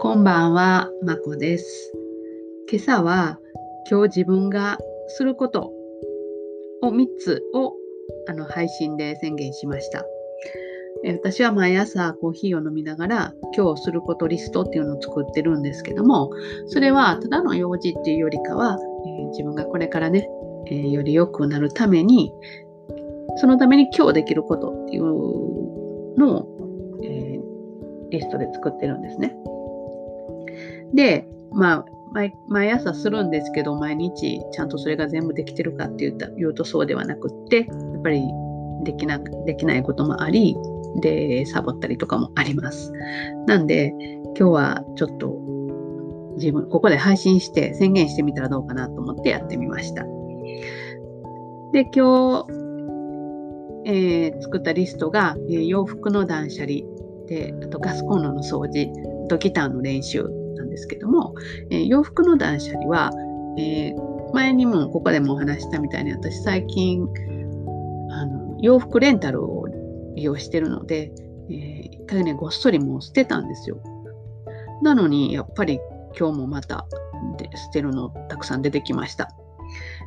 こんばんは、まこです。今朝は今日自分がすることを3つをあの配信で宣言しました。私は毎朝コーヒーを飲みながら今日することリストっていうのを作ってるんですけども、それはただの用事っていうよりかは、えー、自分がこれからね、えー、より良くなるために、そのために今日できることっていうのを、えー、リストで作ってるんですね。で、まあ、毎毎朝するんですけど、毎日ちゃんとそれが全部できてるかって言った言うとそうではなくって、やっぱりできなできないこともあり、で、サボったりとかもあります。なんで、今日はちょっと自分、ここで配信して宣言してみたらどうかなと思ってやってみました。で、今日、えー、作ったリストが、えー、洋服の断捨離で、あとガスコンロの掃除、あとギターの練習ですけども、えー、洋服の断捨離は、えー、前にもここでもお話したみたいに私最近あの洋服レンタルを利用してるので、えー、一回ねごっそりもう捨てたんですよ。なのにやっぱり今日もまたで捨てるのたくさん出てきました。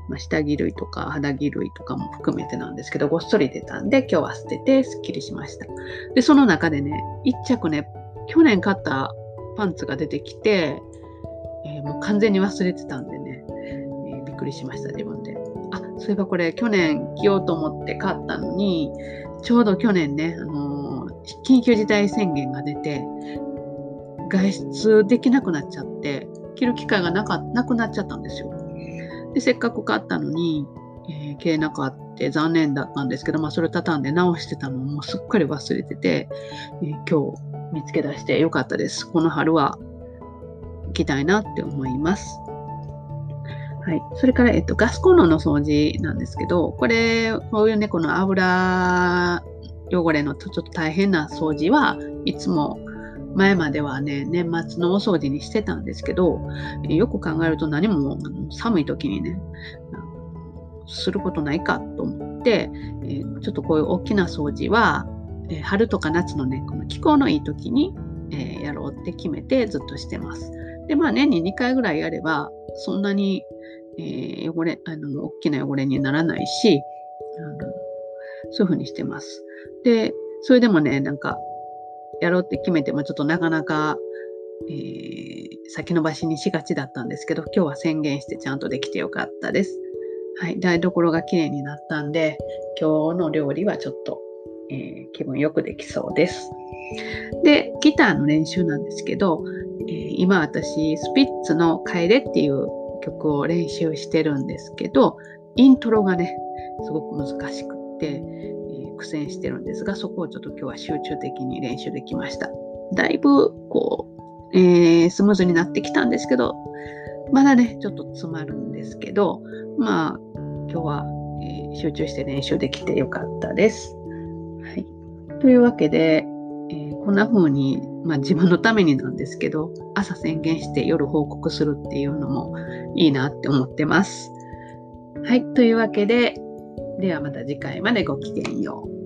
まあ、下着類とか肌着類とかも含めてなんですけどごっそり出たんで今日は捨ててすっきりしました。でその中でね1着ね去年買ったパンツが出てきて、えー、もう完全に忘れてたんでね、えー、びっくりしました、自分で。あ、そういえばこれ去年着ようと思って買ったのに、ちょうど去年ね、あのー、緊急事態宣言が出て、外出できなくなっちゃって、着る機会がなかなくなっちゃったんですよ。で、せっかく買ったのに、えー、着れなかった残念だったんですけど、まあ、それを畳んで直してたのもすっかり忘れてて、えー、今日見つけ出してよかったです。この春は行きたいなって思います。はい。それから、えっと、ガスコンロの掃除なんですけど、これ、こういうね、この油汚れのちょっと大変な掃除はいつも前まではね、年末のお掃除にしてたんですけど、よく考えると何も寒い時にね、することないかと思って、ちょっとこういう大きな掃除は、えー、春とか夏のね、この気候のいい時に、えー、やろうって決めてずっとしてます。で、まあ年に2回ぐらいやれば、そんなに、え、汚れ、あの、大きな汚れにならないし、あのそういうふうにしてます。で、それでもね、なんか、やろうって決めてもちょっとなかなか、えー、先延ばしにしがちだったんですけど、今日は宣言してちゃんとできてよかったです。はい、台所が綺麗になったんで、今日の料理はちょっとえー、気分よくできそうです。で、ギターの練習なんですけど、えー、今私、スピッツの帰れっていう曲を練習してるんですけど、イントロがね、すごく難しくって、えー、苦戦してるんですが、そこをちょっと今日は集中的に練習できました。だいぶ、こう、えー、スムーズになってきたんですけど、まだね、ちょっと詰まるんですけど、まあ、今日は、え、集中して練習できてよかったです。というわけで、えー、こんな風に、まあ、自分のためになんですけど朝宣言して夜報告するっていうのもいいなって思ってます。はい、というわけでではまた次回までごきげんよう。